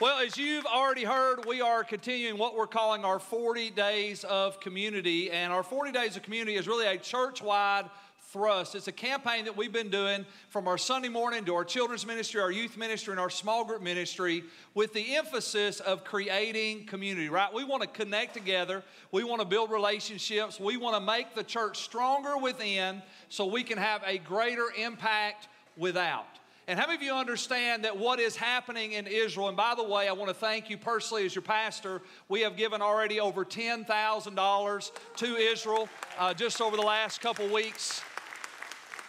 Well, as you've already heard, we are continuing what we're calling our 40 days of community. And our 40 days of community is really a church wide thrust. It's a campaign that we've been doing from our Sunday morning to our children's ministry, our youth ministry, and our small group ministry with the emphasis of creating community, right? We want to connect together. We want to build relationships. We want to make the church stronger within so we can have a greater impact without. And how many of you understand that what is happening in Israel? And by the way, I want to thank you personally as your pastor. We have given already over $10,000 to Israel uh, just over the last couple weeks.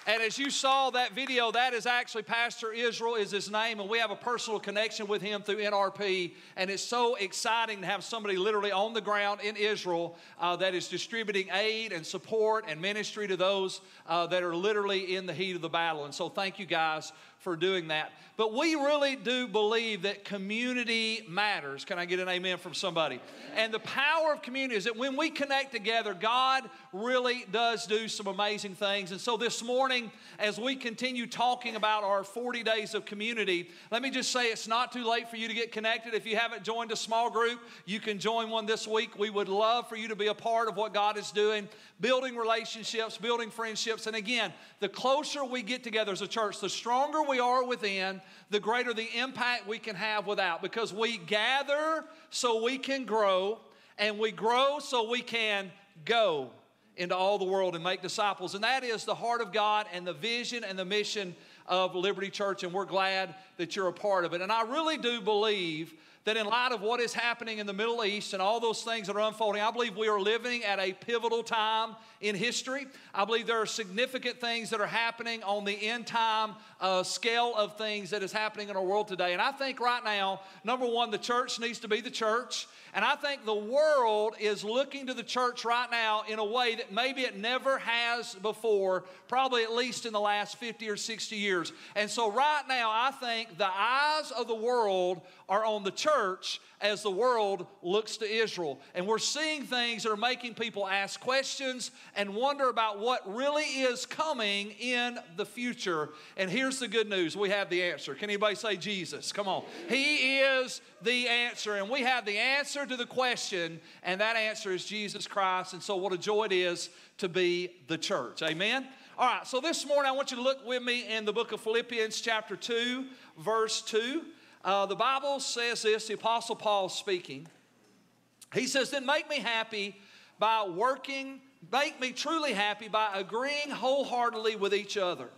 And as you saw that video, that is actually Pastor Israel is his name, and we have a personal connection with him through NRP. And it's so exciting to have somebody literally on the ground in Israel uh, that is distributing aid and support and ministry to those uh, that are literally in the heat of the battle. And so, thank you guys for doing that. But we really do believe that community matters. Can I get an amen from somebody? And the power of community is that when we connect together, God really does do some amazing things. And so this morning, as we continue talking about our 40 days of community, let me just say it's not too late for you to get connected. If you haven't joined a small group, you can join one this week. We would love for you to be a part of what God is doing, building relationships, building friendships. And again, the closer we get together as a church, the stronger we are within, the greater the impact we can have without. Because we gather so we can grow, and we grow so we can go into all the world and make disciples. And that is the heart of God and the vision and the mission of Liberty Church. And we're glad that you're a part of it. And I really do believe that in light of what is happening in the Middle East and all those things that are unfolding, I believe we are living at a pivotal time in history. I believe there are significant things that are happening on the end time uh, scale of things that is happening in our world today. And I think right now, number one, the church needs to be the church. And I think the world is looking to the church right now in a way that maybe it never has before, probably at least in the last 50 or 60 years. And so, right now, I think the eyes of the world are on the church as the world looks to Israel. And we're seeing things that are making people ask questions and wonder about what really is coming in the future. And here's the good news we have the answer. Can anybody say Jesus? Come on. He is the answer. And we have the answer to the question, and that answer is Jesus Christ. And so, what a joy it is to be the church. Amen. All right, so this morning I want you to look with me in the book of Philippians, chapter 2, verse 2. Uh, the Bible says this, the Apostle Paul speaking. He says, Then make me happy by working, make me truly happy by agreeing wholeheartedly with each other,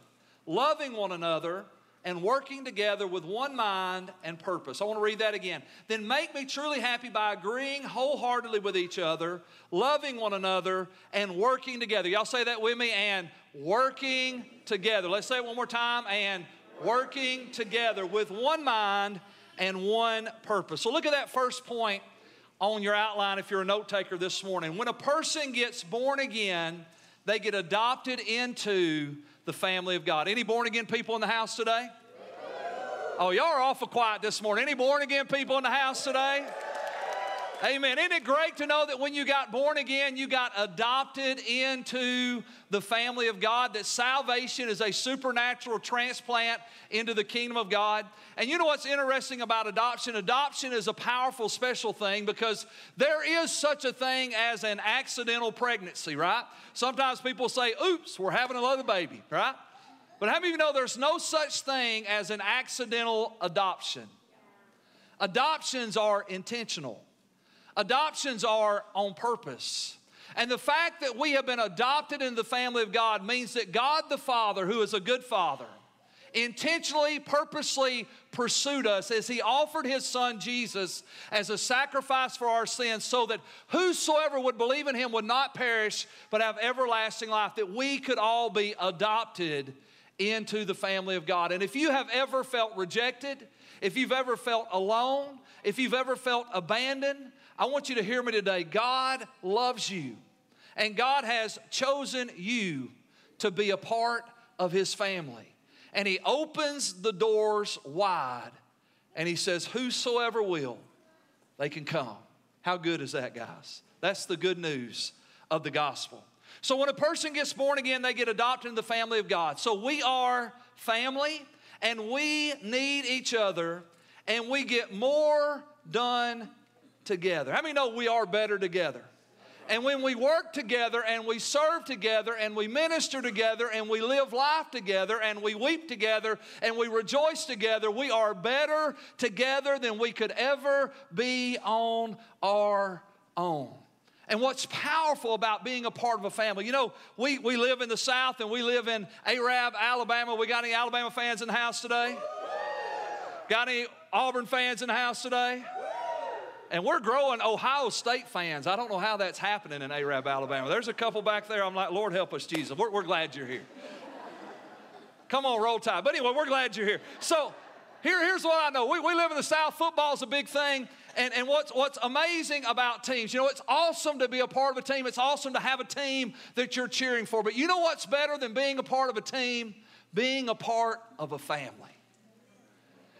loving one another, and working together with one mind and purpose. I want to read that again. Then make me truly happy by agreeing wholeheartedly with each other, loving one another, and working together. Y'all say that with me and working together. Let's say it one more time and working together with one mind and one purpose. So look at that first point on your outline if you're a note taker this morning. When a person gets born again, they get adopted into the family of God. Any born again people in the house today? Oh, y'all are awful quiet this morning. Any born again people in the house today? Amen. Isn't it great to know that when you got born again, you got adopted into the family of God, that salvation is a supernatural transplant into the kingdom of God? And you know what's interesting about adoption? Adoption is a powerful, special thing because there is such a thing as an accidental pregnancy, right? Sometimes people say, oops, we're having another baby, right? But how many of you know there's no such thing as an accidental adoption? Adoptions are intentional. Adoptions are on purpose. And the fact that we have been adopted into the family of God means that God the Father, who is a good Father, intentionally, purposely pursued us as He offered His Son Jesus as a sacrifice for our sins, so that whosoever would believe in Him would not perish but have everlasting life, that we could all be adopted into the family of God. And if you have ever felt rejected, if you've ever felt alone, if you've ever felt abandoned, I want you to hear me today. God loves you, and God has chosen you to be a part of His family. And He opens the doors wide, and He says, Whosoever will, they can come. How good is that, guys? That's the good news of the gospel. So when a person gets born again, they get adopted in the family of God. So we are family, and we need each other and we get more done together. How many know we are better together? And when we work together and we serve together and we minister together and we live life together and we weep together and we rejoice together, we are better together than we could ever be on our own. And what's powerful about being a part of a family, you know, we, we live in the South and we live in Arab, Alabama. We got any Alabama fans in the house today? Got any Auburn fans in the house today? And we're growing Ohio State fans. I don't know how that's happening in Arab, Alabama. There's a couple back there. I'm like, Lord help us, Jesus. We're, we're glad you're here. Come on, roll tide. But anyway, we're glad you're here. So here, here's what I know. We, we live in the South. Football is a big thing. And, and what's, what's amazing about teams, you know, it's awesome to be a part of a team. It's awesome to have a team that you're cheering for. But you know what's better than being a part of a team? Being a part of a family.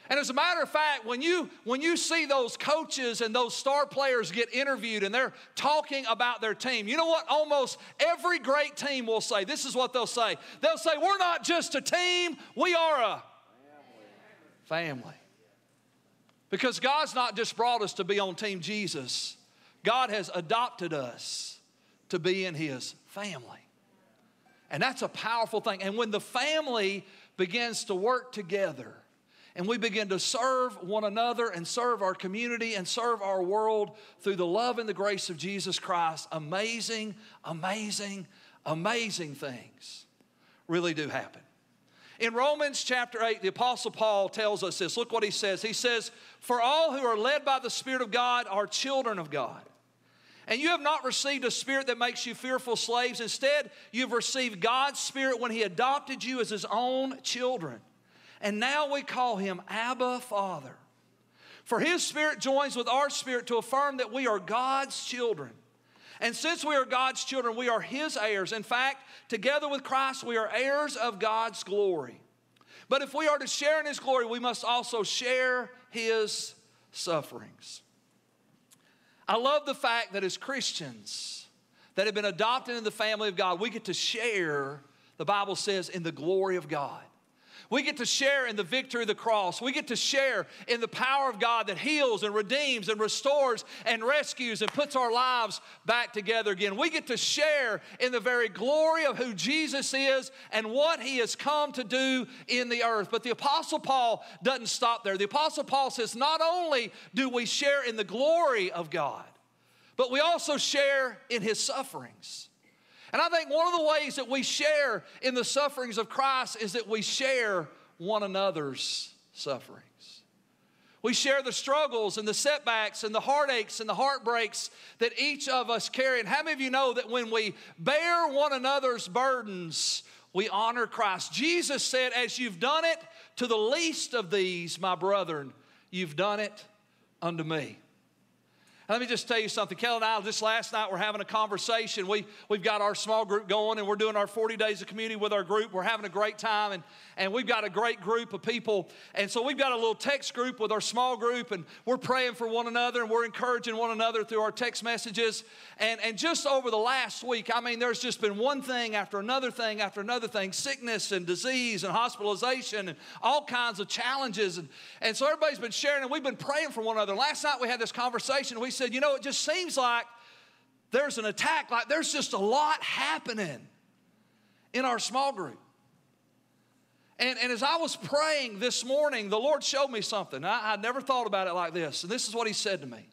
And as a matter of fact, when you, when you see those coaches and those star players get interviewed and they're talking about their team, you know what almost every great team will say? This is what they'll say. They'll say, We're not just a team, we are a family. Because God's not just brought us to be on Team Jesus, God has adopted us to be in His family. And that's a powerful thing. And when the family begins to work together, and we begin to serve one another and serve our community and serve our world through the love and the grace of Jesus Christ, amazing, amazing, amazing things really do happen. In Romans chapter 8, the Apostle Paul tells us this. Look what he says. He says, For all who are led by the Spirit of God are children of God. And you have not received a spirit that makes you fearful slaves. Instead, you've received God's Spirit when He adopted you as His own children. And now we call him Abba Father. For his spirit joins with our spirit to affirm that we are God's children. And since we are God's children, we are his heirs. In fact, together with Christ, we are heirs of God's glory. But if we are to share in his glory, we must also share his sufferings. I love the fact that as Christians that have been adopted in the family of God, we get to share, the Bible says, in the glory of God. We get to share in the victory of the cross. We get to share in the power of God that heals and redeems and restores and rescues and puts our lives back together again. We get to share in the very glory of who Jesus is and what he has come to do in the earth. But the Apostle Paul doesn't stop there. The Apostle Paul says, not only do we share in the glory of God, but we also share in his sufferings. And I think one of the ways that we share in the sufferings of Christ is that we share one another's sufferings. We share the struggles and the setbacks and the heartaches and the heartbreaks that each of us carry. And how many of you know that when we bear one another's burdens, we honor Christ? Jesus said, As you've done it to the least of these, my brethren, you've done it unto me. Let me just tell you something. Kelly and I, just last night, we're having a conversation. We, we've got our small group going and we're doing our 40 days of community with our group. We're having a great time and, and we've got a great group of people. And so we've got a little text group with our small group and we're praying for one another and we're encouraging one another through our text messages. And, and just over the last week, I mean, there's just been one thing after another thing after another thing sickness and disease and hospitalization and all kinds of challenges. And, and so everybody's been sharing and we've been praying for one another. Last night we had this conversation. We said, you know, it just seems like there's an attack, like there's just a lot happening in our small group. And, and as I was praying this morning, the Lord showed me something. I, I never thought about it like this. And this is what He said to me.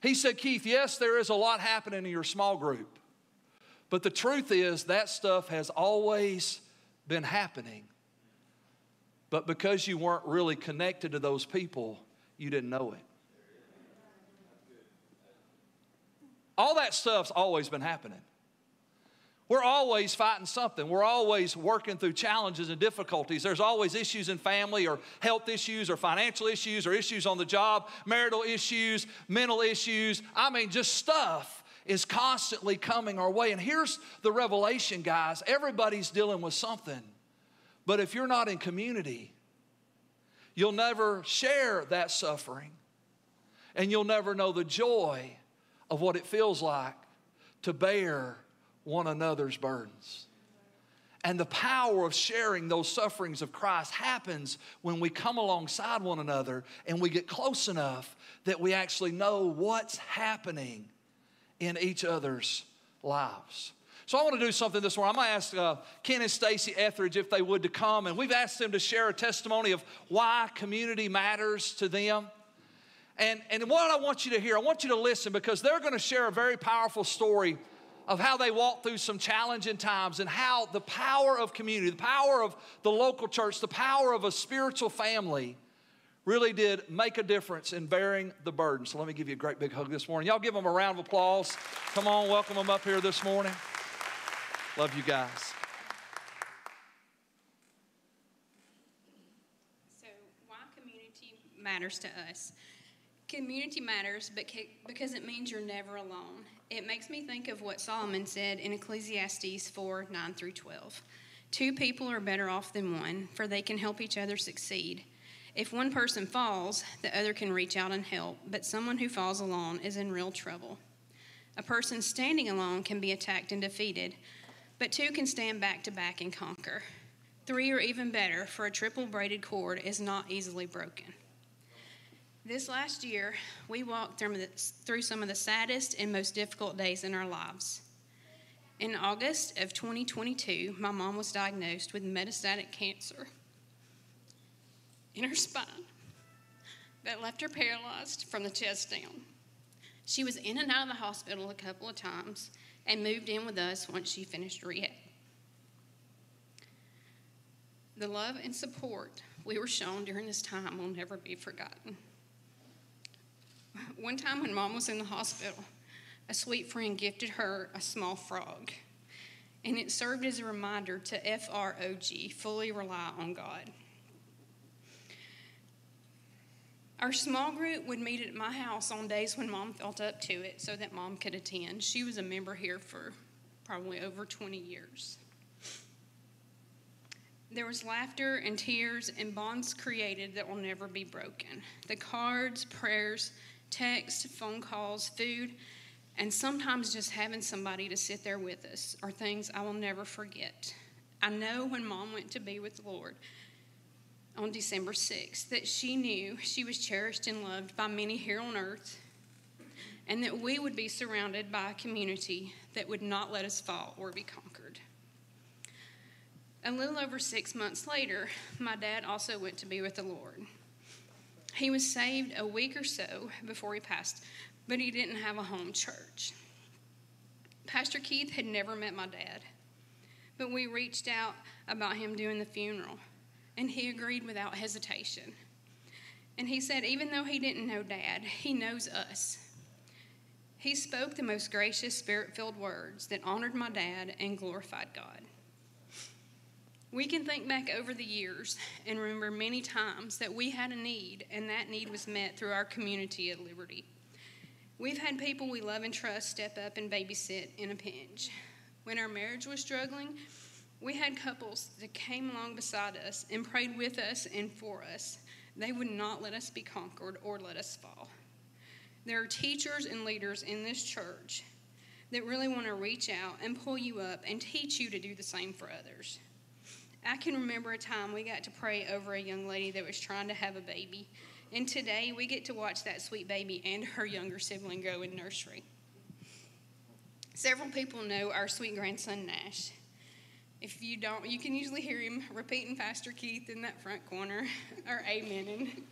He said, Keith, yes, there is a lot happening in your small group. But the truth is, that stuff has always been happening. But because you weren't really connected to those people, you didn't know it. All that stuff's always been happening. We're always fighting something. We're always working through challenges and difficulties. There's always issues in family or health issues or financial issues or issues on the job, marital issues, mental issues. I mean, just stuff is constantly coming our way. And here's the revelation, guys everybody's dealing with something. But if you're not in community, you'll never share that suffering and you'll never know the joy of what it feels like to bear one another's burdens. And the power of sharing those sufferings of Christ happens when we come alongside one another and we get close enough that we actually know what's happening in each other's lives. So I want to do something this morning. I'm going to ask uh, Ken and Stacy Etheridge if they would to come, and we've asked them to share a testimony of why community matters to them. And, and what I want you to hear, I want you to listen because they're going to share a very powerful story of how they walked through some challenging times and how the power of community, the power of the local church, the power of a spiritual family really did make a difference in bearing the burden. So let me give you a great big hug this morning. Y'all give them a round of applause. Come on, welcome them up here this morning. Love you guys. So, why community matters to us? Community matters because it means you're never alone. It makes me think of what Solomon said in Ecclesiastes 4 9 through 12. Two people are better off than one, for they can help each other succeed. If one person falls, the other can reach out and help, but someone who falls alone is in real trouble. A person standing alone can be attacked and defeated, but two can stand back to back and conquer. Three are even better, for a triple braided cord is not easily broken. This last year, we walked through some of the saddest and most difficult days in our lives. In August of 2022, my mom was diagnosed with metastatic cancer in her spine that left her paralyzed from the chest down. She was in and out of the hospital a couple of times and moved in with us once she finished rehab. The love and support we were shown during this time will never be forgotten. One time when mom was in the hospital, a sweet friend gifted her a small frog, and it served as a reminder to F R O G, fully rely on God. Our small group would meet at my house on days when mom felt up to it so that mom could attend. She was a member here for probably over 20 years. There was laughter and tears and bonds created that will never be broken. The cards, prayers, text, phone calls, food, and sometimes just having somebody to sit there with us are things I will never forget. I know when mom went to be with the Lord on December 6th that she knew she was cherished and loved by many here on earth, and that we would be surrounded by a community that would not let us fall or be conquered. A little over six months later, my dad also went to be with the Lord. He was saved a week or so before he passed, but he didn't have a home church. Pastor Keith had never met my dad, but we reached out about him doing the funeral, and he agreed without hesitation. And he said, even though he didn't know dad, he knows us. He spoke the most gracious, spirit filled words that honored my dad and glorified God. We can think back over the years and remember many times that we had a need, and that need was met through our community at Liberty. We've had people we love and trust step up and babysit in a pinch. When our marriage was struggling, we had couples that came along beside us and prayed with us and for us. They would not let us be conquered or let us fall. There are teachers and leaders in this church that really want to reach out and pull you up and teach you to do the same for others. I can remember a time we got to pray over a young lady that was trying to have a baby. And today we get to watch that sweet baby and her younger sibling go in nursery. Several people know our sweet grandson Nash. If you don't, you can usually hear him repeating Pastor Keith in that front corner or amening.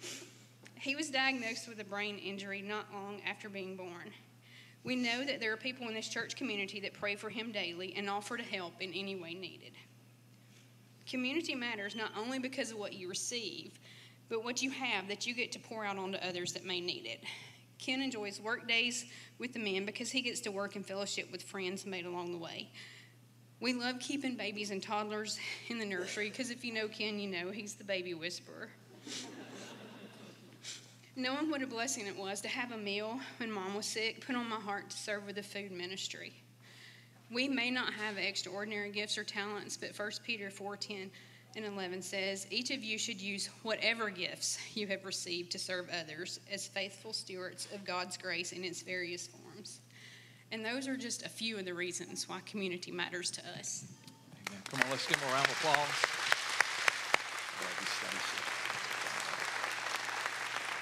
He was diagnosed with a brain injury not long after being born. We know that there are people in this church community that pray for him daily and offer to help in any way needed. Community matters not only because of what you receive, but what you have that you get to pour out onto others that may need it. Ken enjoys work days with the men because he gets to work and fellowship with friends made along the way. We love keeping babies and toddlers in the nursery because if you know Ken, you know he's the baby whisperer. Knowing what a blessing it was to have a meal when mom was sick put on my heart to serve with the food ministry. We may not have extraordinary gifts or talents, but 1 Peter 4:10 and 11 says, "Each of you should use whatever gifts you have received to serve others as faithful stewards of God's grace in its various forms." And those are just a few of the reasons why community matters to us. Amen. Come on, let's give him a round of applause.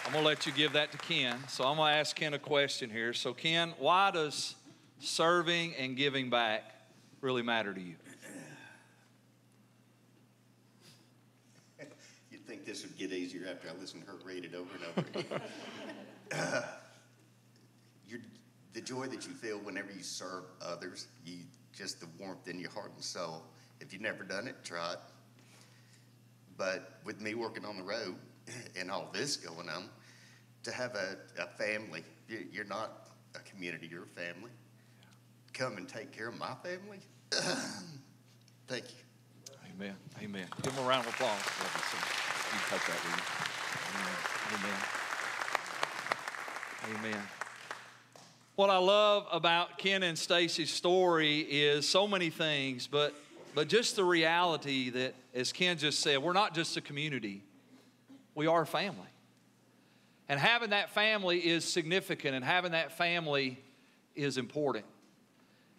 I'm going to let you give that to Ken. So I'm going to ask Ken a question here. So, Ken, why does serving and giving back really matter to you? You'd think this would get easier after I listen to her read it over and over again. uh, the joy that you feel whenever you serve others, you just the warmth in your heart and soul. If you've never done it, try it. But with me working on the road and all this going on, to have a, a family, you're not a community, you're a family. Come and take care of my family. Thank you. Amen. Amen. Give them a round of applause. You take that, you? Amen. Amen. What I love about Ken and Stacy's story is so many things, but but just the reality that, as Ken just said, we're not just a community, we are a family. And having that family is significant, and having that family is important.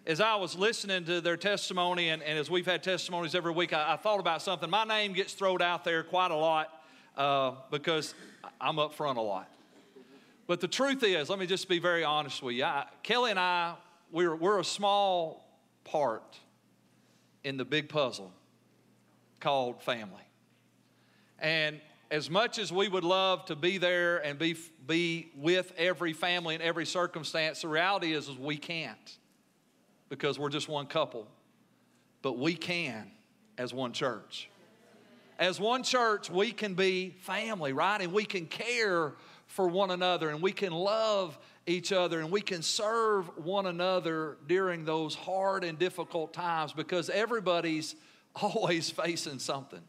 As I was listening to their testimony, and, and as we've had testimonies every week, I, I, thought about something. My name gets thrown out there quite a lot uh, because I'm up front a lot. But the truth is, let me just be very honest with you. I, Kelly and I, we're, we're a small part in the big puzzle called family. And as much as we would love to be there and be, be with every family in every circumstance, the reality is, is we can't because we're just one couple. But we can as one church. As one church, we can be family, right? And we can care for one another and we can love each other and we can serve one another during those hard and difficult times because everybody's always facing something.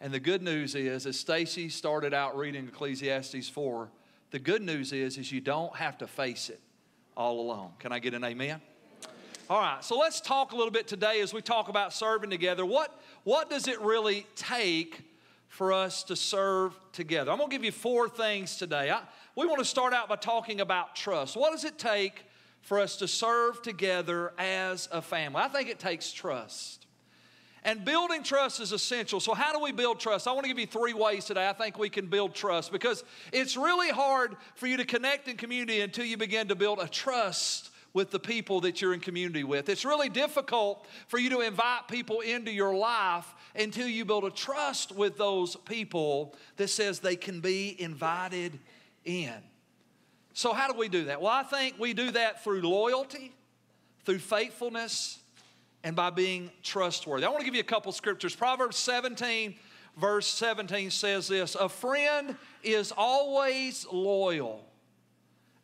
And the good news is, as Stacy started out reading Ecclesiastes 4, the good news is, is you don't have to face it all alone. Can I get an amen? All right, so let's talk a little bit today as we talk about serving together. What, what does it really take for us to serve together? I'm going to give you four things today. I, we want to start out by talking about trust. What does it take for us to serve together as a family? I think it takes trust. And building trust is essential. So, how do we build trust? I want to give you three ways today I think we can build trust because it's really hard for you to connect in community until you begin to build a trust with the people that you're in community with. It's really difficult for you to invite people into your life until you build a trust with those people that says they can be invited in. So, how do we do that? Well, I think we do that through loyalty, through faithfulness, and by being trustworthy. I want to give you a couple scriptures. Proverbs 17, verse 17 says this A friend is always loyal,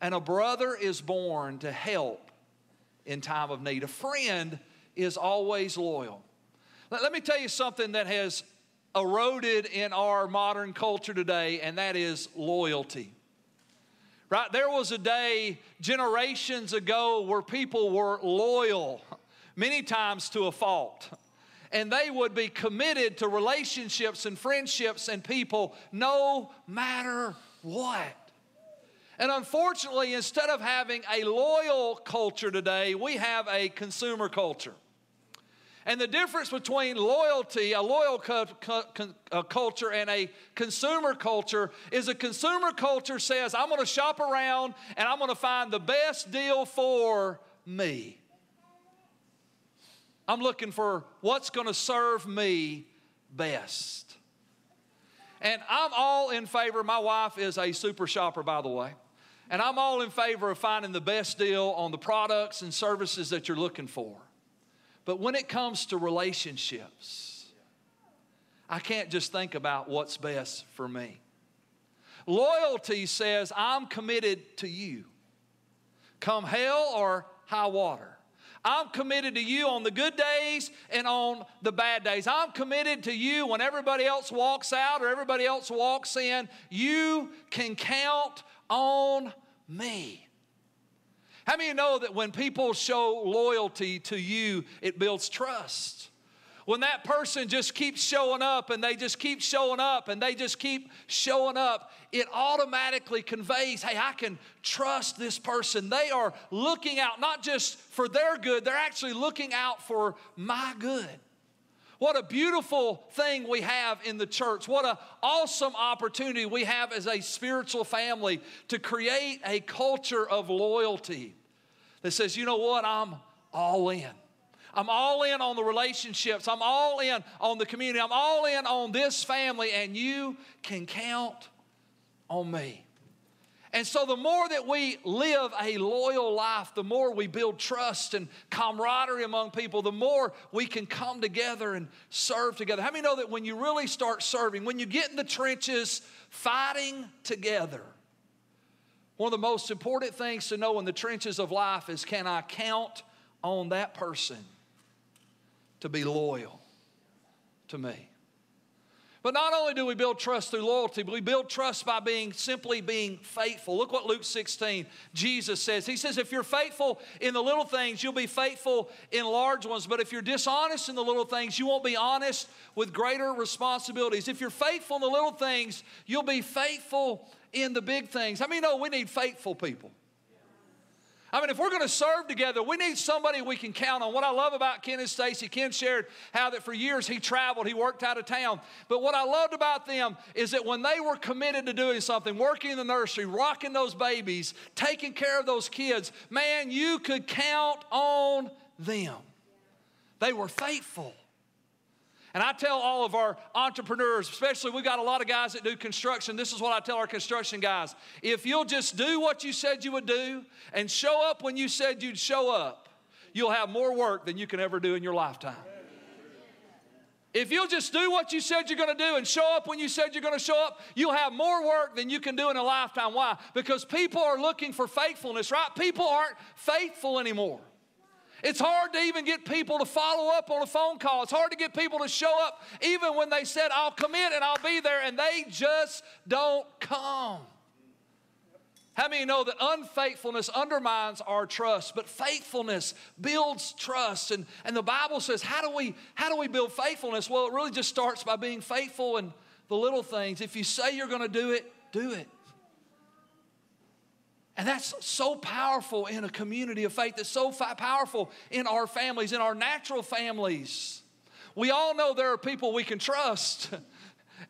and a brother is born to help in time of need. A friend is always loyal. Let, let me tell you something that has eroded in our modern culture today, and that is loyalty. Right? There was a day generations ago where people were loyal many times to a fault. And they would be committed to relationships and friendships and people no matter what. And unfortunately, instead of having a loyal culture today, we have a consumer culture. And the difference between loyalty, a loyal cu- culture, and a consumer culture is a consumer culture says, I'm going to shop around and I'm going to find the best deal for me. I'm looking for what's going to serve me best. And I'm all in favor. My wife is a super shopper, by the way. And I'm all in favor of finding the best deal on the products and services that you're looking for. But when it comes to relationships, I can't just think about what's best for me. Loyalty says, I'm committed to you. Come hell or high water. I'm committed to you on the good days and on the bad days. I'm committed to you when everybody else walks out or everybody else walks in. You can count on me. How many know that when people show loyalty to you, it builds trust? When that person just keeps showing up and they just keep showing up and they just keep showing up, it automatically conveys hey, I can trust this person. They are looking out not just for their good, they're actually looking out for my good. What a beautiful thing we have in the church. What an awesome opportunity we have as a spiritual family to create a culture of loyalty that says, you know what, I'm all in. I'm all in on the relationships. I'm all in on the community. I'm all in on this family, and you can count on me. And so, the more that we live a loyal life, the more we build trust and camaraderie among people, the more we can come together and serve together. How many know that when you really start serving, when you get in the trenches fighting together, one of the most important things to know in the trenches of life is can I count on that person to be loyal to me? But not only do we build trust through loyalty, but we build trust by being simply being faithful. Look what Luke 16, Jesus says. He says, If you're faithful in the little things, you'll be faithful in large ones. But if you're dishonest in the little things, you won't be honest with greater responsibilities. If you're faithful in the little things, you'll be faithful in the big things. I mean, no, we need faithful people. I mean, if we're going to serve together, we need somebody we can count on. What I love about Ken and Stacy, Ken shared how that for years he traveled, he worked out of town. But what I loved about them is that when they were committed to doing something, working in the nursery, rocking those babies, taking care of those kids, man, you could count on them. They were faithful. And I tell all of our entrepreneurs, especially we've got a lot of guys that do construction. This is what I tell our construction guys. If you'll just do what you said you would do and show up when you said you'd show up, you'll have more work than you can ever do in your lifetime. If you'll just do what you said you're going to do and show up when you said you're going to show up, you'll have more work than you can do in a lifetime. Why? Because people are looking for faithfulness, right? People aren't faithful anymore. It's hard to even get people to follow up on a phone call. It's hard to get people to show up even when they said, I'll commit and I'll be there, and they just don't come. How many know that unfaithfulness undermines our trust, but faithfulness builds trust? And, and the Bible says, how do, we, how do we build faithfulness? Well, it really just starts by being faithful in the little things. If you say you're going to do it, do it. And that's so powerful in a community of faith. That's so powerful in our families, in our natural families. We all know there are people we can trust.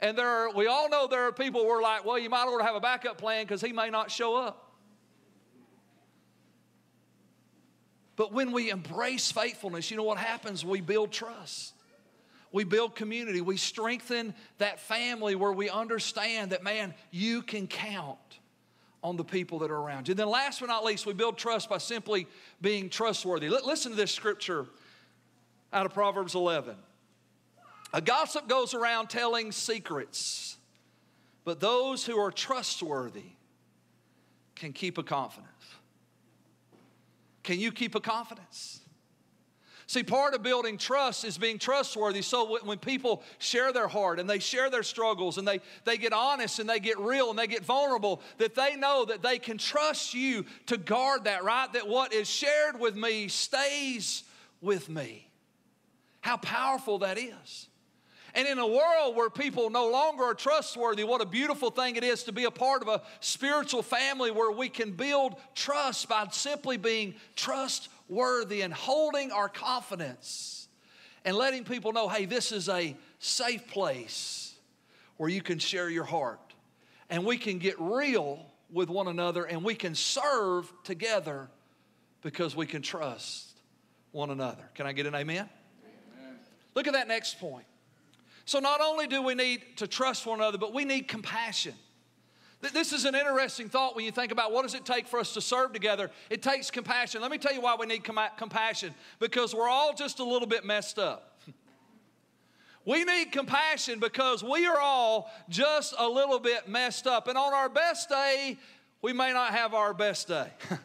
And there are, we all know there are people we're like, well, you might want to have a backup plan because he may not show up. But when we embrace faithfulness, you know what happens? We build trust. We build community. We strengthen that family where we understand that, man, you can count on the people that are around you. And then, last but not least, we build trust by simply being trustworthy. listen to this scripture out of Proverbs 11. A gossip goes around telling secrets, but those who are trustworthy can keep a confidence. Can you keep a confidence? See, part of building trust is being trustworthy. So when people share their heart and they share their struggles and they, they get honest and they get real and they get vulnerable, that they know that they can trust you to guard that, right? That what is shared with me stays with me. How powerful that is. And in a world where people no longer are trustworthy, what a beautiful thing it is to be a part of a spiritual family where we can build trust by simply being trustworthy worthy and holding our confidence and letting people know hey, this is a safe place where you can share your heart and we can get real with one another and we can serve together because we can trust one another. Can I get an amen? amen? Look at that next point. So, not only do we need to trust one another, but we need compassion. This is an interesting thought when you think about what does it take for us to serve together. It takes compassion. Let me tell you why we need com- compassion because we're all just a little bit messed up. we need compassion because we are all just a little bit messed up. And on our best day, we may not have our best day.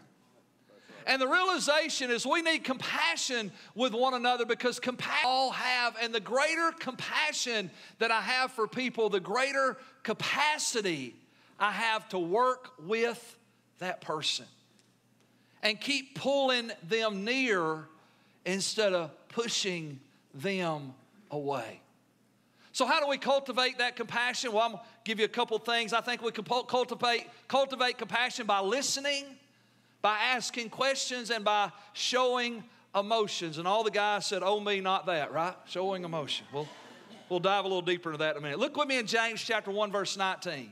And the realization is we need compassion with one another because compassion all have. And the greater compassion that I have for people, the greater capacity I have to work with that person and keep pulling them near instead of pushing them away. So, how do we cultivate that compassion? Well, I'm to give you a couple things. I think we can cultivate, cultivate compassion by listening, by asking questions, and by showing emotions. And all the guys said, Oh, me, not that, right? Showing emotion. We'll, we'll dive a little deeper into that in a minute. Look with me in James chapter 1, verse 19.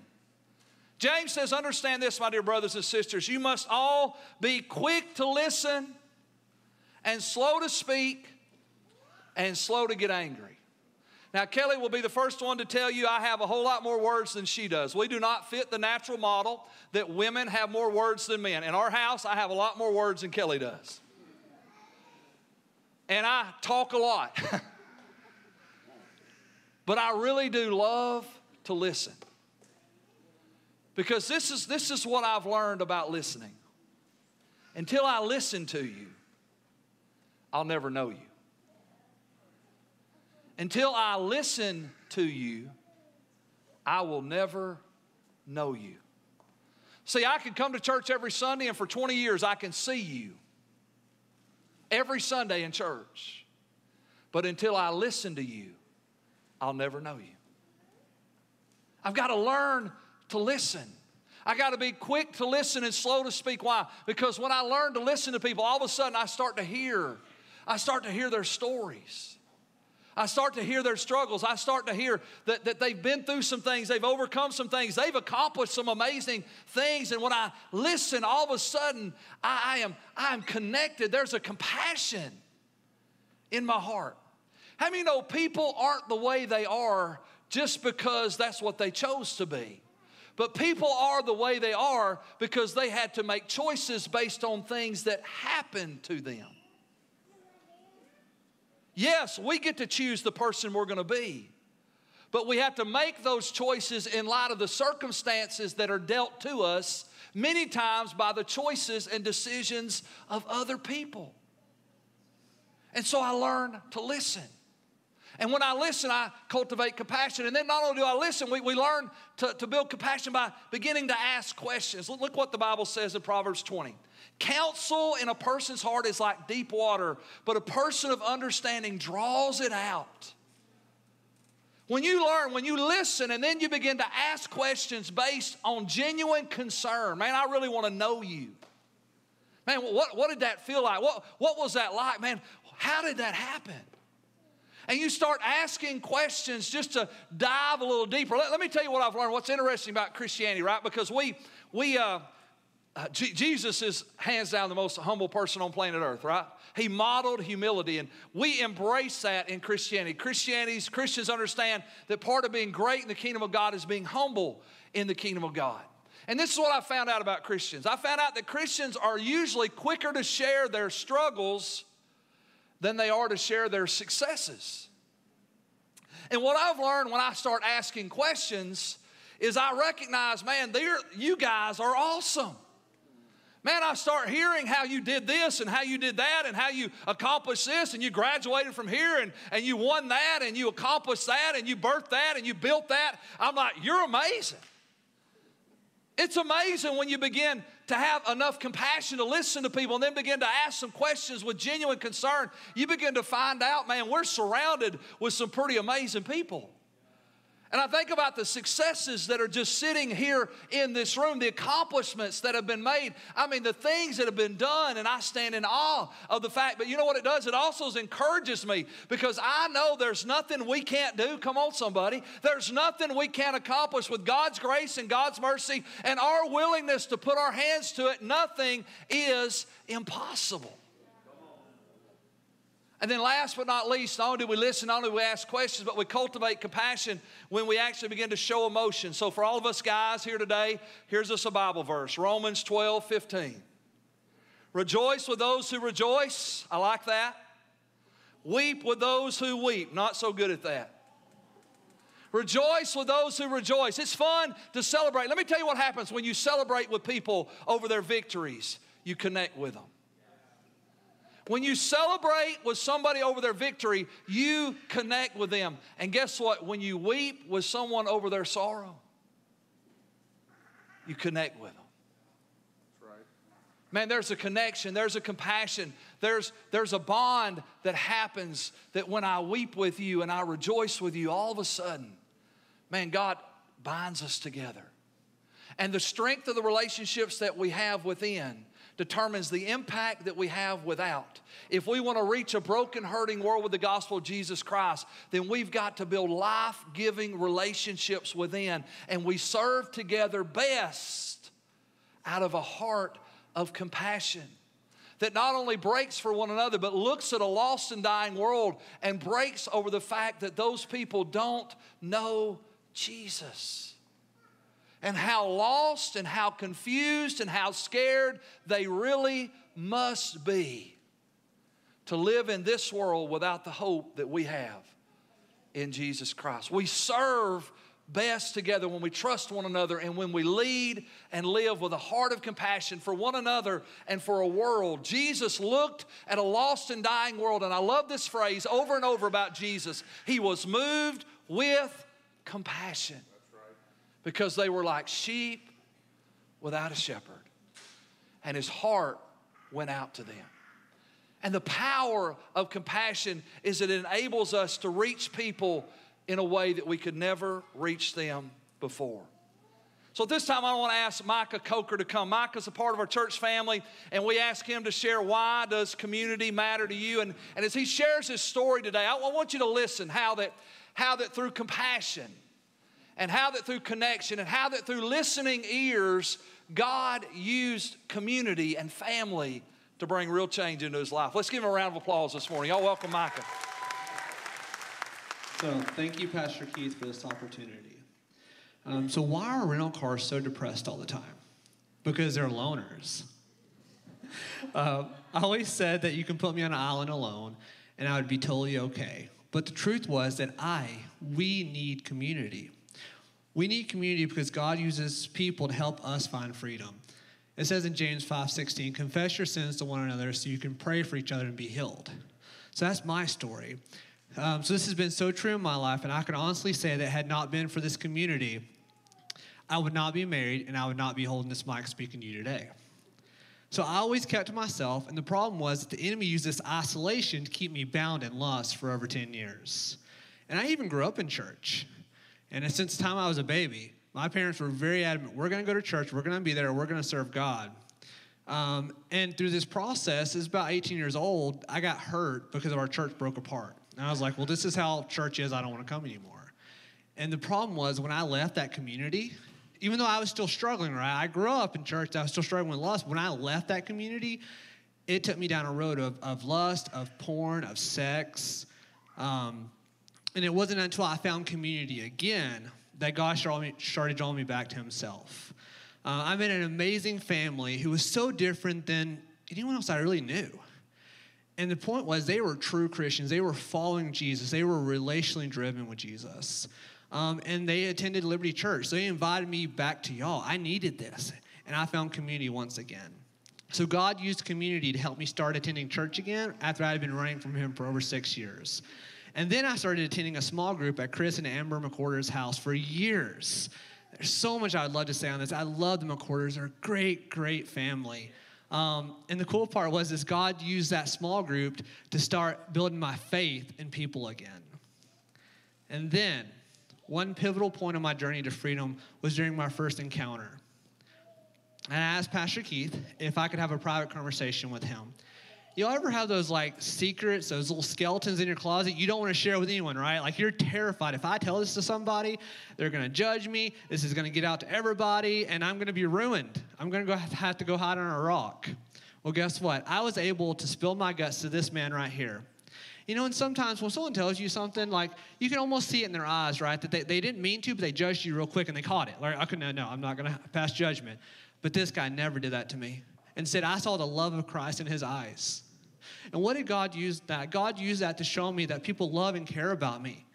James says, Understand this, my dear brothers and sisters. You must all be quick to listen and slow to speak and slow to get angry. Now, Kelly will be the first one to tell you I have a whole lot more words than she does. We do not fit the natural model that women have more words than men. In our house, I have a lot more words than Kelly does. And I talk a lot. but I really do love to listen. Because this is, this is what I've learned about listening. Until I listen to you, I'll never know you. Until I listen to you, I will never know you. See, I can come to church every Sunday, and for 20 years, I can see you every Sunday in church. But until I listen to you, I'll never know you. I've got to learn to listen. I got to be quick to listen and slow to speak. Why? Because when I learn to listen to people, all of a sudden I start to hear, I start to hear their stories. I start to hear their struggles. I start to hear that, that they've been through some things, they've overcome some things, they've accomplished some amazing things. And when I listen, all of a sudden I, I am, I am connected. There's a compassion in my heart. How many know people aren't the way they are just because that's what they chose to be? But people are the way they are because they had to make choices based on things that happened to them. Yes, we get to choose the person we're going to be, but we have to make those choices in light of the circumstances that are dealt to us many times by the choices and decisions of other people. And so I learn to listen. And when I listen, I cultivate compassion. And then not only do I listen, we, we learn to, to build compassion by beginning to ask questions. Look, look what the Bible says in Proverbs 20. Counsel in a person's heart is like deep water, but a person of understanding draws it out. When you learn, when you listen, and then you begin to ask questions based on genuine concern, man, I really want to know you. Man, what, what did that feel like? What, what was that like? Man, how did that happen? And you start asking questions just to dive a little deeper. Let, let me tell you what I've learned. What's interesting about Christianity, right? Because we, we, uh, uh, G- Jesus is hands down the most humble person on planet Earth, right? He modeled humility, and we embrace that in Christianity. Christianity's Christians understand that part of being great in the kingdom of God is being humble in the kingdom of God. And this is what I found out about Christians. I found out that Christians are usually quicker to share their struggles than they are to share their successes. And what I've learned when I start asking questions is I recognize, man, you guys are awesome. Man, I start hearing how you did this and how you did that and how you accomplished this and you graduated from here and, and you won that and you accomplished that and you birthed that and you built that. I'm like, you're amazing. It's amazing when you begin to have enough compassion to listen to people and then begin to ask some questions with genuine concern. You begin to find out, man, we're surrounded with some pretty amazing people. And I think about the successes that are just sitting here in this room, the accomplishments that have been made. I mean, the things that have been done, and I stand in awe of the fact. But you know what it does? It also encourages me because I know there's nothing we can't do. Come on, somebody. There's nothing we can't accomplish with God's grace and God's mercy and our willingness to put our hands to it. Nothing is impossible. And then, last but not least, not only do we listen, not only do we ask questions, but we cultivate compassion when we actually begin to show emotion. So, for all of us guys here today, here's us a Bible verse Romans 12 15. Rejoice with those who rejoice. I like that. Weep with those who weep. Not so good at that. Rejoice with those who rejoice. It's fun to celebrate. Let me tell you what happens when you celebrate with people over their victories. You connect with them. When you celebrate with somebody over their victory, you connect with them. And guess what? When you weep with someone over their sorrow, you connect with them. Right. Man, there's a connection, there's a compassion, there's, there's a bond that happens that when I weep with you and I rejoice with you, all of a sudden, man, God binds us together. And the strength of the relationships that we have within determines the impact that we have without. If we want to reach a broken, hurting world with the gospel of Jesus Christ, then we've got to build life giving relationships within. And we serve together best out of a heart of compassion that not only breaks for one another, but looks at a lost and dying world and breaks over the fact that those people don't know Jesus and how lost and how confused and how scared they really must be to live in this world without the hope that we have in Jesus Christ. We serve best together when we trust one another and when we lead and live with a heart of compassion for one another and for a world. Jesus looked at a lost and dying world, and I love this phrase over and over about Jesus. He was moved with compassion because they were like sheep without a shepherd. And his heart went out to them. And the power of compassion is it enables us to reach people in a way that we could never reach them before. So at this time, I want to ask Micah Coker to come. Micah's a part of our church family, and we ask him to share why does community matter to you. And, and as he shares his story today, I, I want you to listen how that, how that through compassion, and how that through connection and how that through listening ears, God used community and family to bring real change into his life. Let's give him a round of applause this morning. Y'all welcome Micah. So, thank you, Pastor Keith, for this opportunity. Um, so, why are rental cars so depressed all the time? Because they're loners. Uh, I always said that you can put me on an island alone and I would be totally okay. But the truth was that I, we need community. We need community because God uses people to help us find freedom. It says in James 5:16, confess your sins to one another so you can pray for each other and be healed. So that's my story. Um, so this has been so true in my life, and I can honestly say that had not been for this community, I would not be married and I would not be holding this mic speaking to you today. So I always kept to myself, and the problem was that the enemy used this isolation to keep me bound in lust for over 10 years. And I even grew up in church. And since the time I was a baby, my parents were very adamant we're going to go to church, we're going to be there, we're going to serve God. Um, and through this process, as about 18 years old, I got hurt because of our church broke apart. And I was like, well, this is how church is. I don't want to come anymore. And the problem was when I left that community, even though I was still struggling, right? I grew up in church, I was still struggling with lust. When I left that community, it took me down a road of, of lust, of porn, of sex. Um, and it wasn't until I found community again that God started drawing me back to Himself. Uh, I'm in an amazing family who was so different than anyone else I really knew. And the point was, they were true Christians. They were following Jesus. They were relationally driven with Jesus. Um, and they attended Liberty Church. So they invited me back to y'all. I needed this. And I found community once again. So God used community to help me start attending church again after I had been running from Him for over six years. And then I started attending a small group at Chris and Amber McWhorter's house for years. There's so much I would love to say on this. I love the McWhorters. They're a great, great family. Um, and the cool part was is God used that small group to start building my faith in people again. And then one pivotal point on my journey to freedom was during my first encounter. And I asked Pastor Keith if I could have a private conversation with him. Y'all ever have those like secrets, those little skeletons in your closet you don't want to share with anyone, right? Like you're terrified. If I tell this to somebody, they're going to judge me. This is going to get out to everybody, and I'm going to be ruined. I'm going to have to go hide on a rock. Well, guess what? I was able to spill my guts to this man right here. You know, and sometimes when someone tells you something, like you can almost see it in their eyes, right? That they, they didn't mean to, but they judged you real quick and they caught it. Like, okay, no, no, I'm not going to pass judgment. But this guy never did that to me and said, I saw the love of Christ in his eyes. And what did God use that? God used that to show me that people love and care about me.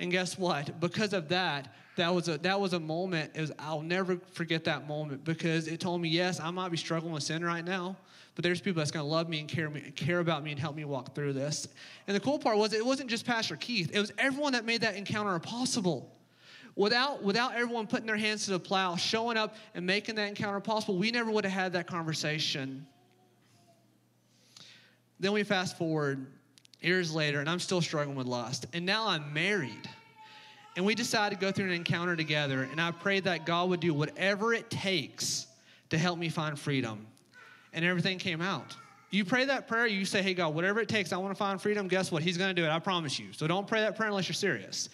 And guess what? Because of that, that was a that was a moment. Was, I'll never forget that moment because it told me, yes, I might be struggling with sin right now, but there's people that's going to love me and care me, care about me and help me walk through this. And the cool part was it wasn't just Pastor Keith; it was everyone that made that encounter possible. Without, without everyone putting their hands to the plow, showing up and making that encounter possible, we never would have had that conversation. Then we fast forward years later, and I'm still struggling with lust. And now I'm married. And we decided to go through an encounter together, and I prayed that God would do whatever it takes to help me find freedom. and everything came out. You pray that prayer, you say, Hey, God, whatever it takes, I want to find freedom. Guess what? He's going to do it. I promise you. So don't pray that prayer unless you're serious.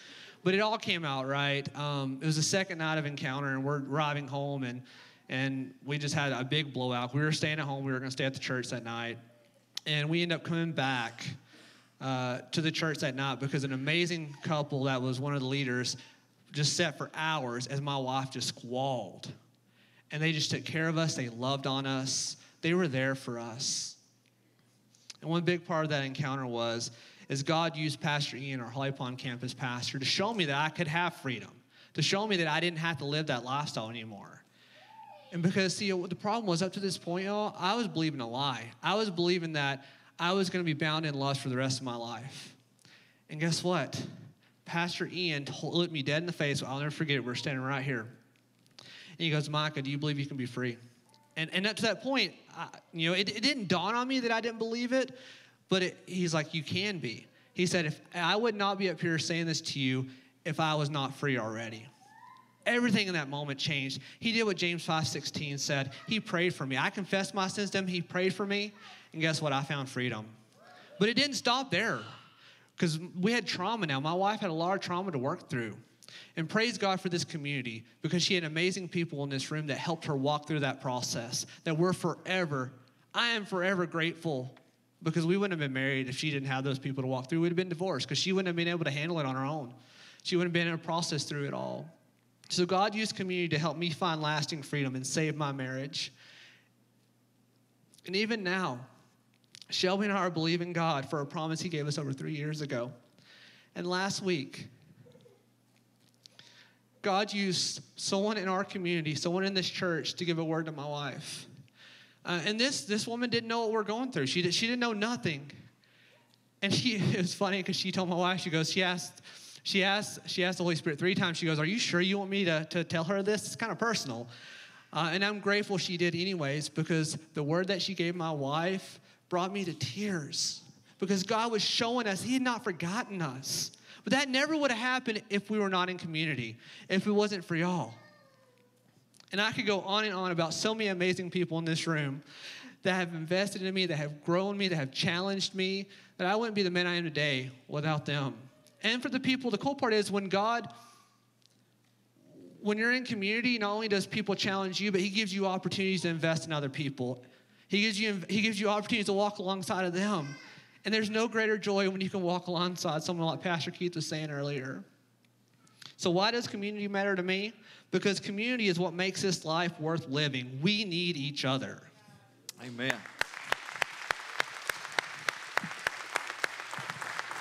But it all came out right. Um, it was the second night of encounter, and we're driving home, and, and we just had a big blowout. We were staying at home. We were going to stay at the church that night. And we ended up coming back uh, to the church that night because an amazing couple that was one of the leaders just sat for hours as my wife just squalled. And they just took care of us, they loved on us, they were there for us. And one big part of that encounter was is God used Pastor Ian, our Holly Pond campus pastor, to show me that I could have freedom, to show me that I didn't have to live that lifestyle anymore. And because, see, the problem was up to this point, y'all, I was believing a lie. I was believing that I was going to be bound in lust for the rest of my life. And guess what? Pastor Ian told, looked me dead in the face. I'll never forget it. We're standing right here. And he goes, Micah, do you believe you can be free? And, and up to that point, I, you know, it, it, didn't dawn on me that I didn't believe it, but it, he's like, you can be. He said, if I would not be up here saying this to you if I was not free already. Everything in that moment changed. He did what James 5:16 said. He prayed for me. I confessed my sins to him. He prayed for me. And guess what? I found freedom. But it didn't stop there because we had trauma now. My wife had a lot of trauma to work through. And praise God for this community because she had amazing people in this room that helped her walk through that process. That we're forever, I am forever grateful because we wouldn't have been married if she didn't have those people to walk through. We'd have been divorced because she wouldn't have been able to handle it on her own. She wouldn't have been able to process through it all. So God used community to help me find lasting freedom and save my marriage. And even now, Shelby and I are believing God for a promise He gave us over three years ago. And last week, God used someone in our community, someone in this church, to give a word to my wife. Uh, and this, this woman didn't know what we're going through. She, did, she didn't know nothing. And she, it was funny because she told my wife, she goes, she asked, she asked, she asked the Holy Spirit three times. She goes, Are you sure you want me to, to tell her this? It's kind of personal. Uh, and I'm grateful she did, anyways, because the word that she gave my wife brought me to tears because God was showing us He had not forgotten us. But that never would have happened if we were not in community, if it wasn't for y'all. And I could go on and on about so many amazing people in this room that have invested in me, that have grown me, that have challenged me, that I wouldn't be the man I am today without them. And for the people, the cool part is when God, when you're in community, not only does people challenge you, but He gives you opportunities to invest in other people. He gives you, he gives you opportunities to walk alongside of them. And there's no greater joy when you can walk alongside someone like Pastor Keith was saying earlier. So, why does community matter to me? Because community is what makes this life worth living. We need each other. Amen.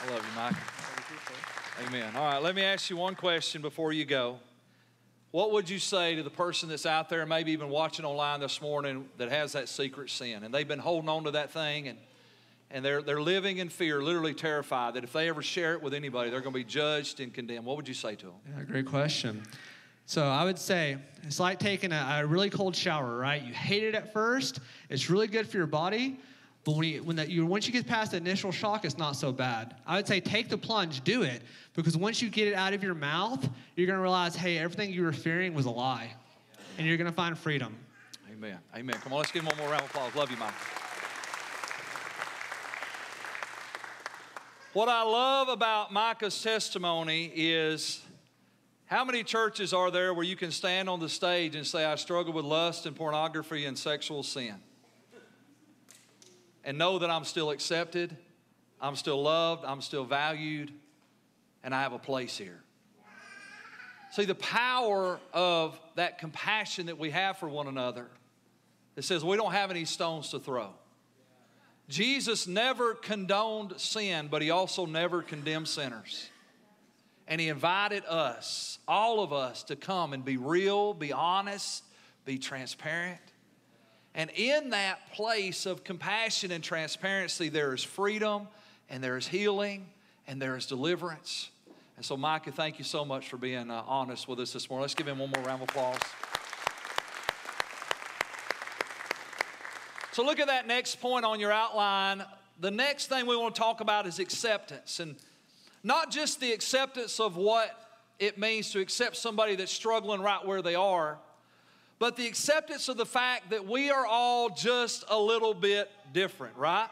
I love you, Mike. Amen. All right, let me ask you one question before you go. What would you say to the person that's out there, maybe even watching online this morning, that has that secret sin and they've been holding on to that thing and, and they're, they're living in fear, literally terrified that if they ever share it with anybody, they're going to be judged and condemned? What would you say to them? Yeah, great question. So I would say it's like taking a, a really cold shower, right? You hate it at first, it's really good for your body. But when, you, when that you, once you get past the initial shock, it's not so bad. I would say take the plunge, do it, because once you get it out of your mouth, you're going to realize, hey, everything you were fearing was a lie, and you're going to find freedom. Amen. Amen. Come on, let's give him one more round of applause. Love you, Mike. What I love about Micah's testimony is how many churches are there where you can stand on the stage and say, I struggle with lust and pornography and sexual sin? and know that I'm still accepted, I'm still loved, I'm still valued, and I have a place here. See, the power of that compassion that we have for one another, it says we don't have any stones to throw. Jesus never condoned sin, but he also never condemned sinners. And he invited us, all of us, to come and be real, be honest, be transparent. And in that place of compassion and transparency, there is freedom and there is healing and there is deliverance. And so, Micah, thank you so much for being uh, honest with us this morning. Let's give him one more round of applause. So, look at that next point on your outline. The next thing we want to talk about is acceptance. And not just the acceptance of what it means to accept somebody that's struggling right where they are, but the acceptance of the fact that we are all just a little bit different, right?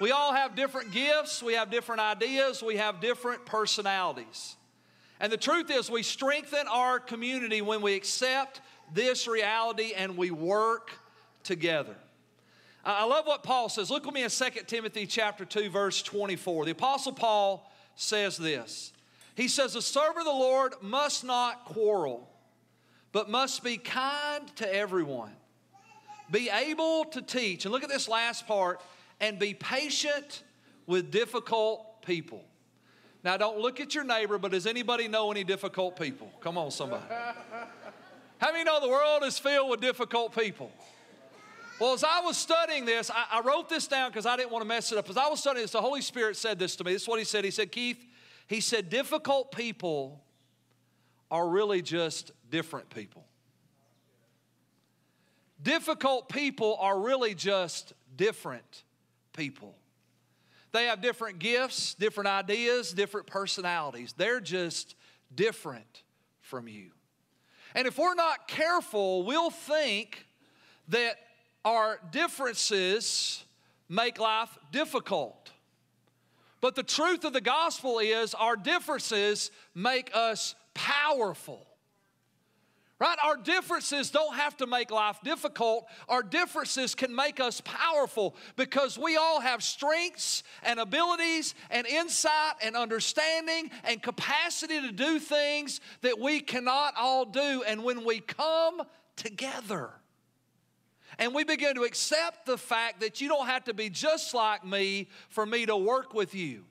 We all have different gifts, we have different ideas, we have different personalities. And the truth is, we strengthen our community when we accept this reality and we work together. I love what Paul says. Look with me in 2 Timothy chapter 2 verse 24. The apostle Paul says this. He says the servant of the Lord must not quarrel, but must be kind to everyone. Be able to teach. And look at this last part and be patient with difficult people. Now, don't look at your neighbor, but does anybody know any difficult people? Come on, somebody. How many know the world is filled with difficult people? Well, as I was studying this, I, I wrote this down because I didn't want to mess it up. As I was studying this, the Holy Spirit said this to me. This is what He said. He said, Keith, He said, difficult people are really just different people. Difficult people are really just different people. They have different gifts, different ideas, different personalities. They're just different from you. And if we're not careful, we'll think that our differences make life difficult. But the truth of the gospel is our differences make us powerful. Right? Our differences don't have to make life difficult. Our differences can make us powerful because we all have strengths and abilities and insight and understanding and capacity to do things that we cannot all do. And when we come together, and we begin to accept the fact that you don't have to be just like me for me to work with you.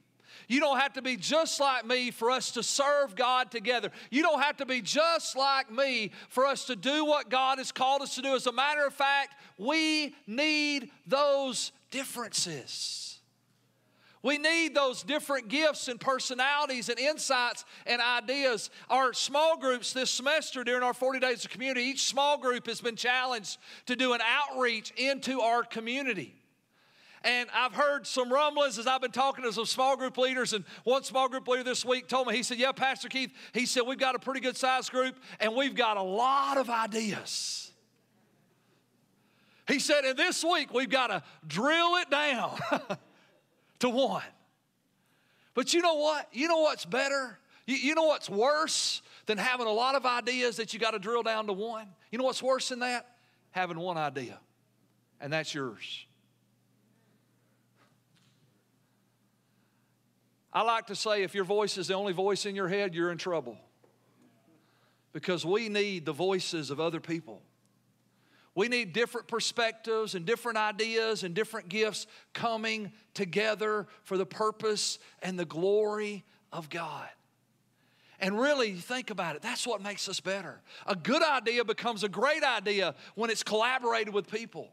You don't have to be just like me for us to serve God together. You don't have to be just like me for us to do what God has called us to do. As a matter of fact, we need those differences. We need those different gifts and personalities and insights and ideas. Our small groups this semester during our 40 days of community, each small group has been challenged to do an outreach into our community. And I've heard some rumblings as I've been talking to some small group leaders. And one small group leader this week told me, he said, Yeah, Pastor Keith, he said, we've got a pretty good sized group and we've got a lot of ideas. He said, And this week we've got to drill it down to one. But you know what? You know what's better? You, you know what's worse than having a lot of ideas that you got to drill down to one? You know what's worse than that? Having one idea, and that's yours. I like to say if your voice is the only voice in your head, you're in trouble. Because we need the voices of other people. We need different perspectives and different ideas and different gifts coming together for the purpose and the glory of God. And really, think about it, that's what makes us better. A good idea becomes a great idea when it's collaborated with people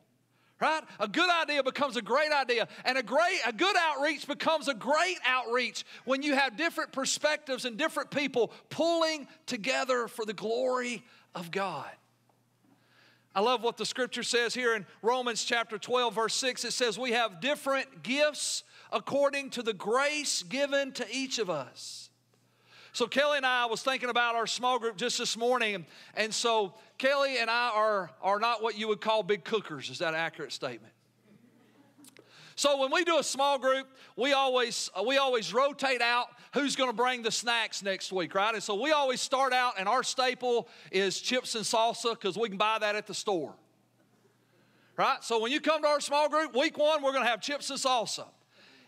right? A good idea becomes a great idea. And a great a good outreach becomes a great outreach when you have different perspectives and different people pulling together for the glory of God. I love what the scripture says here in Romans chapter 12 verse 6 it says we have different gifts according to the grace given to each of us. So Kelly and I was thinking about our small group just this morning, and so Kelly and I are, are not what you would call big cookers. Is that an accurate statement? So when we do a small group, we always uh, we always rotate out who's going to bring the snacks next week, right? And so we always start out, and our staple is chips and salsa because we can buy that at the store, right? So when you come to our small group, week one we're going to have chips and salsa,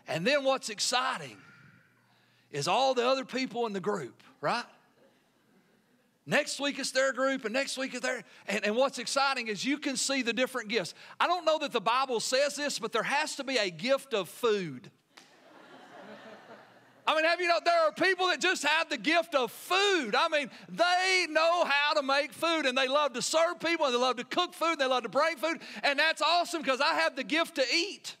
and then what's exciting is all the other people in the group, right? Next week it's their group, and next week is their. And, and what's exciting is you can see the different gifts. I don't know that the Bible says this, but there has to be a gift of food. I mean, have you know, there are people that just have the gift of food. I mean, they know how to make food and they love to serve people and they love to cook food and they love to bring food. And that's awesome because I have the gift to eat.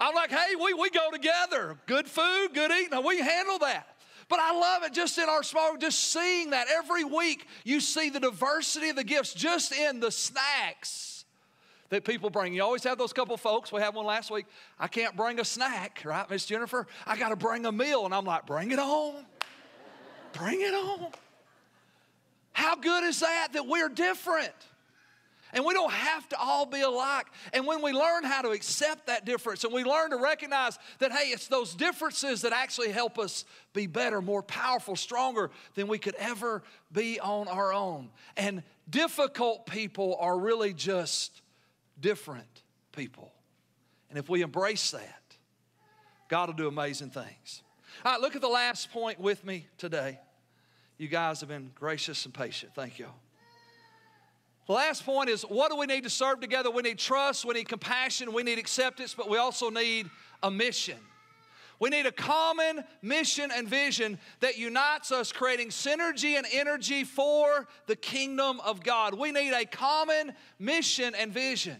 I'm like, hey, we, we go together. Good food, good eating. We handle that. But I love it just in our small, just seeing that every week you see the diversity of the gifts just in the snacks that people bring. You always have those couple folks. We had one last week. I can't bring a snack, right, Miss Jennifer? I got to bring a meal. And I'm like, bring it on. Bring it on. How good is that that we're different? And we don't have to all be alike. And when we learn how to accept that difference and we learn to recognize that, hey, it's those differences that actually help us be better, more powerful, stronger than we could ever be on our own. And difficult people are really just different people. And if we embrace that, God will do amazing things. All right, look at the last point with me today. You guys have been gracious and patient. Thank you. Last point is what do we need to serve together? We need trust, we need compassion, we need acceptance, but we also need a mission. We need a common mission and vision that unites us, creating synergy and energy for the kingdom of God. We need a common mission and vision.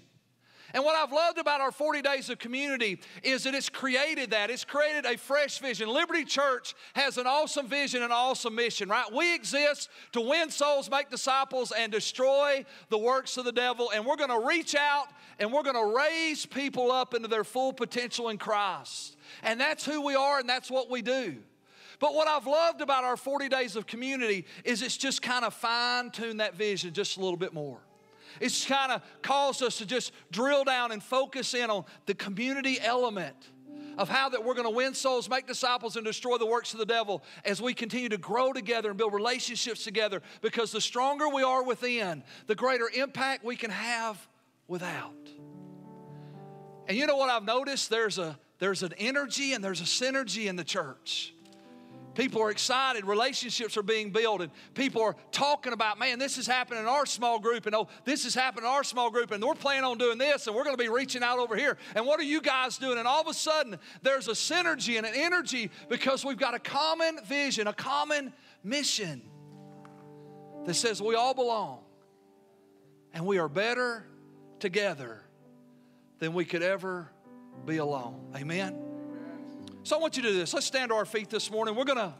And what I've loved about our 40 days of community is that it's created that. It's created a fresh vision. Liberty Church has an awesome vision and awesome mission, right? We exist to win souls, make disciples, and destroy the works of the devil. And we're going to reach out and we're going to raise people up into their full potential in Christ. And that's who we are and that's what we do. But what I've loved about our 40 days of community is it's just kind of fine tuned that vision just a little bit more. It's kind of caused us to just drill down and focus in on the community element of how that we're going to win souls, make disciples, and destroy the works of the devil as we continue to grow together and build relationships together. Because the stronger we are within, the greater impact we can have without. And you know what I've noticed? There's a there's an energy and there's a synergy in the church. People are excited, relationships are being built, and people are talking about, man, this is happening in our small group, and oh, this is happening in our small group, and we're planning on doing this, and we're going to be reaching out over here. And what are you guys doing? And all of a sudden, there's a synergy and an energy because we've got a common vision, a common mission that says we all belong, and we are better together than we could ever be alone. Amen. So I want you to do this. Let's stand to our feet this morning. We're going to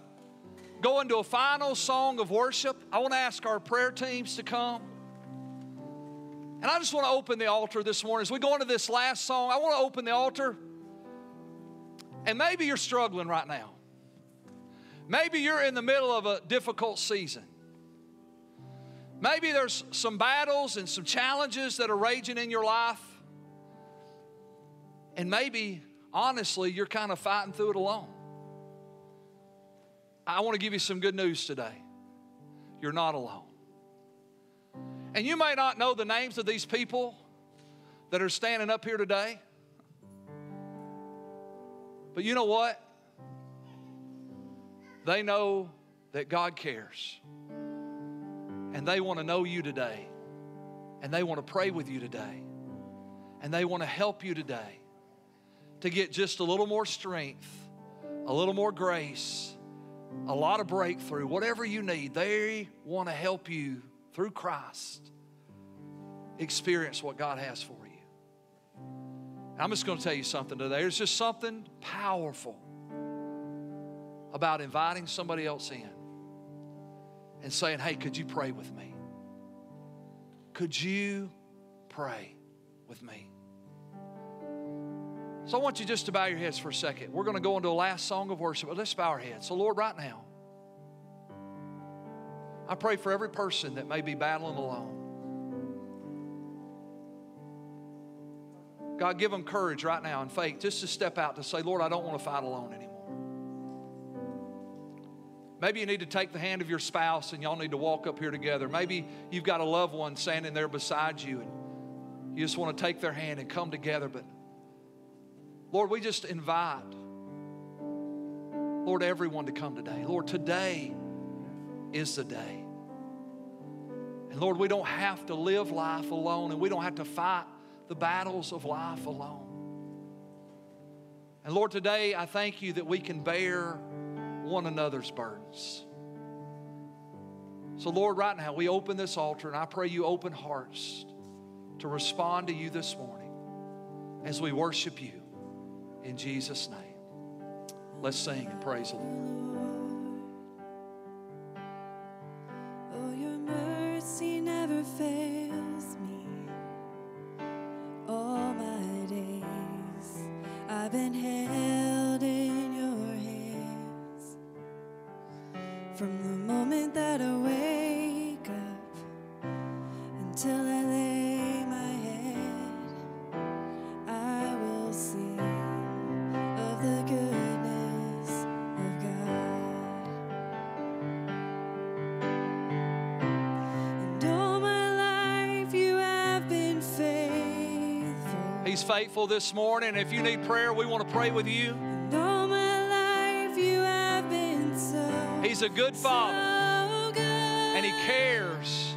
go into a final song of worship. I want to ask our prayer teams to come. And I just want to open the altar this morning. As we go into this last song, I want to open the altar. And maybe you're struggling right now. Maybe you're in the middle of a difficult season. Maybe there's some battles and some challenges that are raging in your life. And maybe honestly, you're kind of fighting through it alone. I want to give you some good news today. You're not alone. And you may not know the names of these people that are standing up here today. But you know what? They know that God cares. And they want to know you today. And they want to pray with you today. And they want to help you today to get just a little more strength, a little more grace, a lot of breakthrough, whatever you need, they want to help you through Christ experience what God has for you. I'm just going to tell you something today. There's just something powerful about inviting somebody else in and saying, Hey, could you pray with me? Could you pray with me? So I want you just to bow your heads for a second. We're going to go into a last song of worship, but let's bow our heads. So, Lord, right now, I pray for every person that may be battling alone. God, give them courage right now and faith just to step out to say, Lord, I don't want to fight alone anymore. Maybe you need to take the hand of your spouse and y'all need to walk up here together. Maybe you've got a loved one standing there beside you and you just want to take their hand and come together. But Lord, we just invite, Lord, everyone to come today. Lord, today is the day. And Lord, we don't have to live life alone and we don't have to fight the battles of life alone. And Lord, today I thank you that we can bear one another's burdens. So, Lord, right now we open this altar and I pray you open hearts to respond to you this morning as we worship you in Jesus' name. Let's sing and praise the Lord. This morning. If you need prayer, we want to pray with you. And all my life you have been so, He's a good Father, so good. and He cares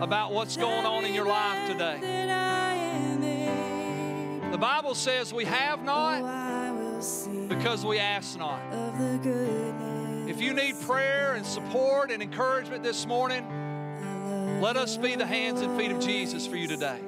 about what's going on in your life today. That I am The Bible says we have oh, not sing because we ask not. of the goodness. If you need prayer and support and encouragement this morning, let us be the hands and feet of Jesus for you today.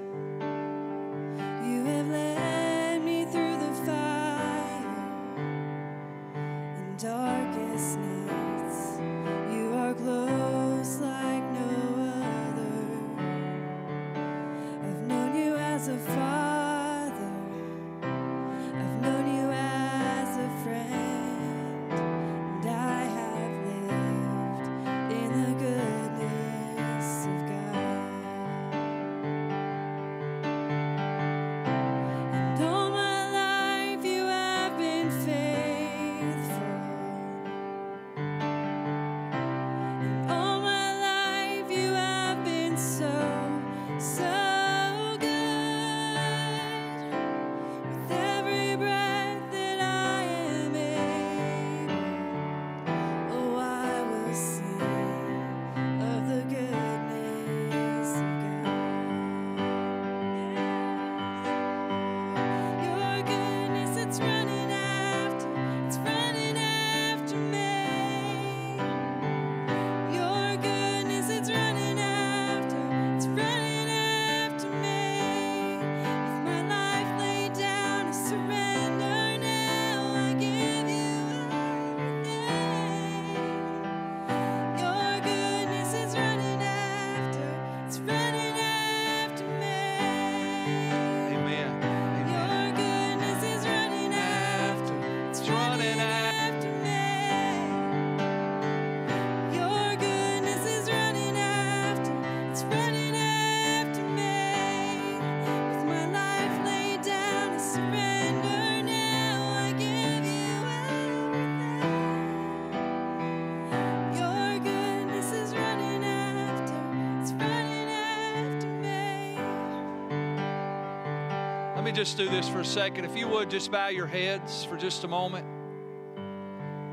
Me just do this for a second. If you would just bow your heads for just a moment.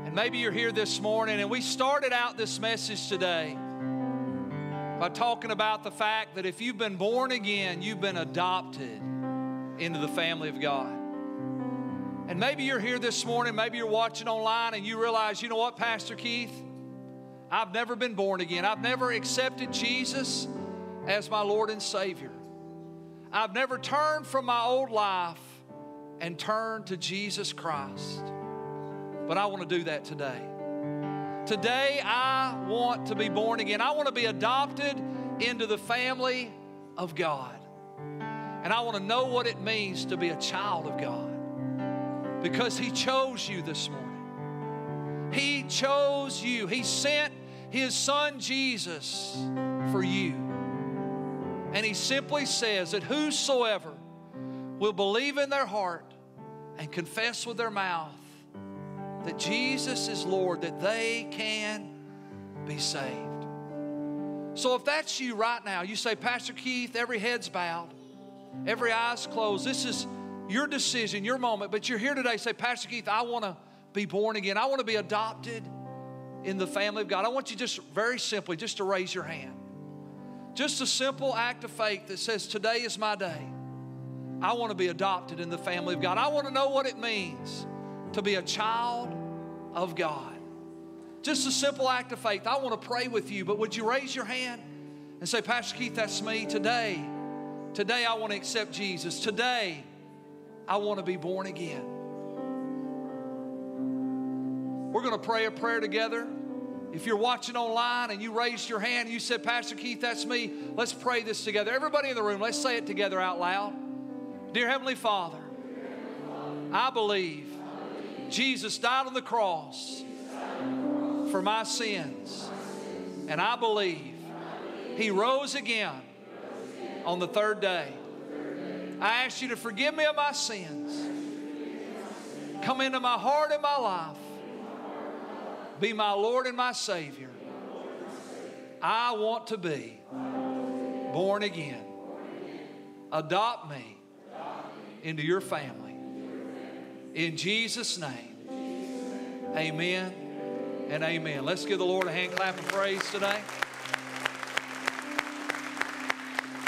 And maybe you're here this morning, and we started out this message today by talking about the fact that if you've been born again, you've been adopted into the family of God. And maybe you're here this morning, maybe you're watching online, and you realize, you know what, Pastor Keith? I've never been born again. I've never accepted Jesus as my Lord and Savior. I've never turned from my old life and turned to Jesus Christ. But I want to do that today. Today, I want to be born again. I want to be adopted into the family of God. And I want to know what it means to be a child of God because He chose you this morning. He chose you. He sent His Son Jesus for you. And he simply says that whosoever will believe in their heart and confess with their mouth that Jesus is Lord, that they can be saved. So if that's you right now, you say, Pastor Keith, every head's bowed, every eye's closed. This is your decision, your moment, but you're here today. Say, Pastor Keith, I want to be born again. I want to be adopted in the family of God. I want you just very simply just to raise your hand. Just a simple act of faith that says, Today is my day. I want to be adopted in the family of God. I want to know what it means to be a child of God. Just a simple act of faith. I want to pray with you, but would you raise your hand and say, Pastor Keith, that's me. Today, today I want to accept Jesus. Today, I want to be born again. We're going to pray a prayer together. If you're watching online and you raised your hand and you said, Pastor Keith, that's me, let's pray this together. Everybody in the room, let's say it together out loud. Dear Heavenly Father, I believe Jesus died on the cross for my sins. And I believe He rose again on the third day. I ask you to forgive me of my sins. Come into my heart and my life. Be my Lord and my Savior. I want to be born again. Adopt me into your family. In Jesus' name, amen and amen. Let's give the Lord a hand clap of praise today.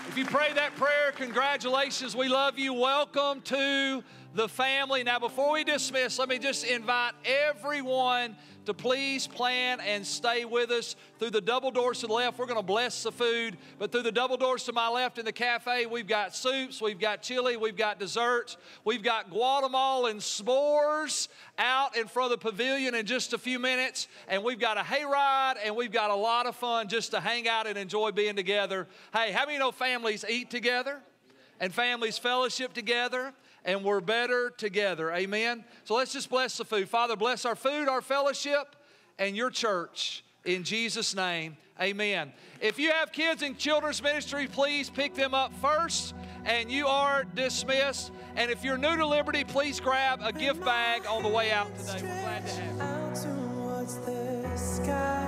If you pray that prayer, congratulations. We love you. Welcome to the family. Now, before we dismiss, let me just invite everyone to please plan and stay with us through the double doors to the left. We're going to bless the food, but through the double doors to my left in the cafe, we've got soups, we've got chili, we've got desserts, we've got Guatemalan s'mores out in front of the pavilion in just a few minutes, and we've got a hayride, and we've got a lot of fun just to hang out and enjoy being together. Hey, how many know families eat together? and families fellowship together and we're better together. Amen. So let's just bless the food. Father, bless our food, our fellowship, and your church. In Jesus' name, amen. If you have kids in children's ministry, please pick them up first, and you are dismissed. And if you're new to Liberty, please grab a gift bag on the way out today. We're glad to have you.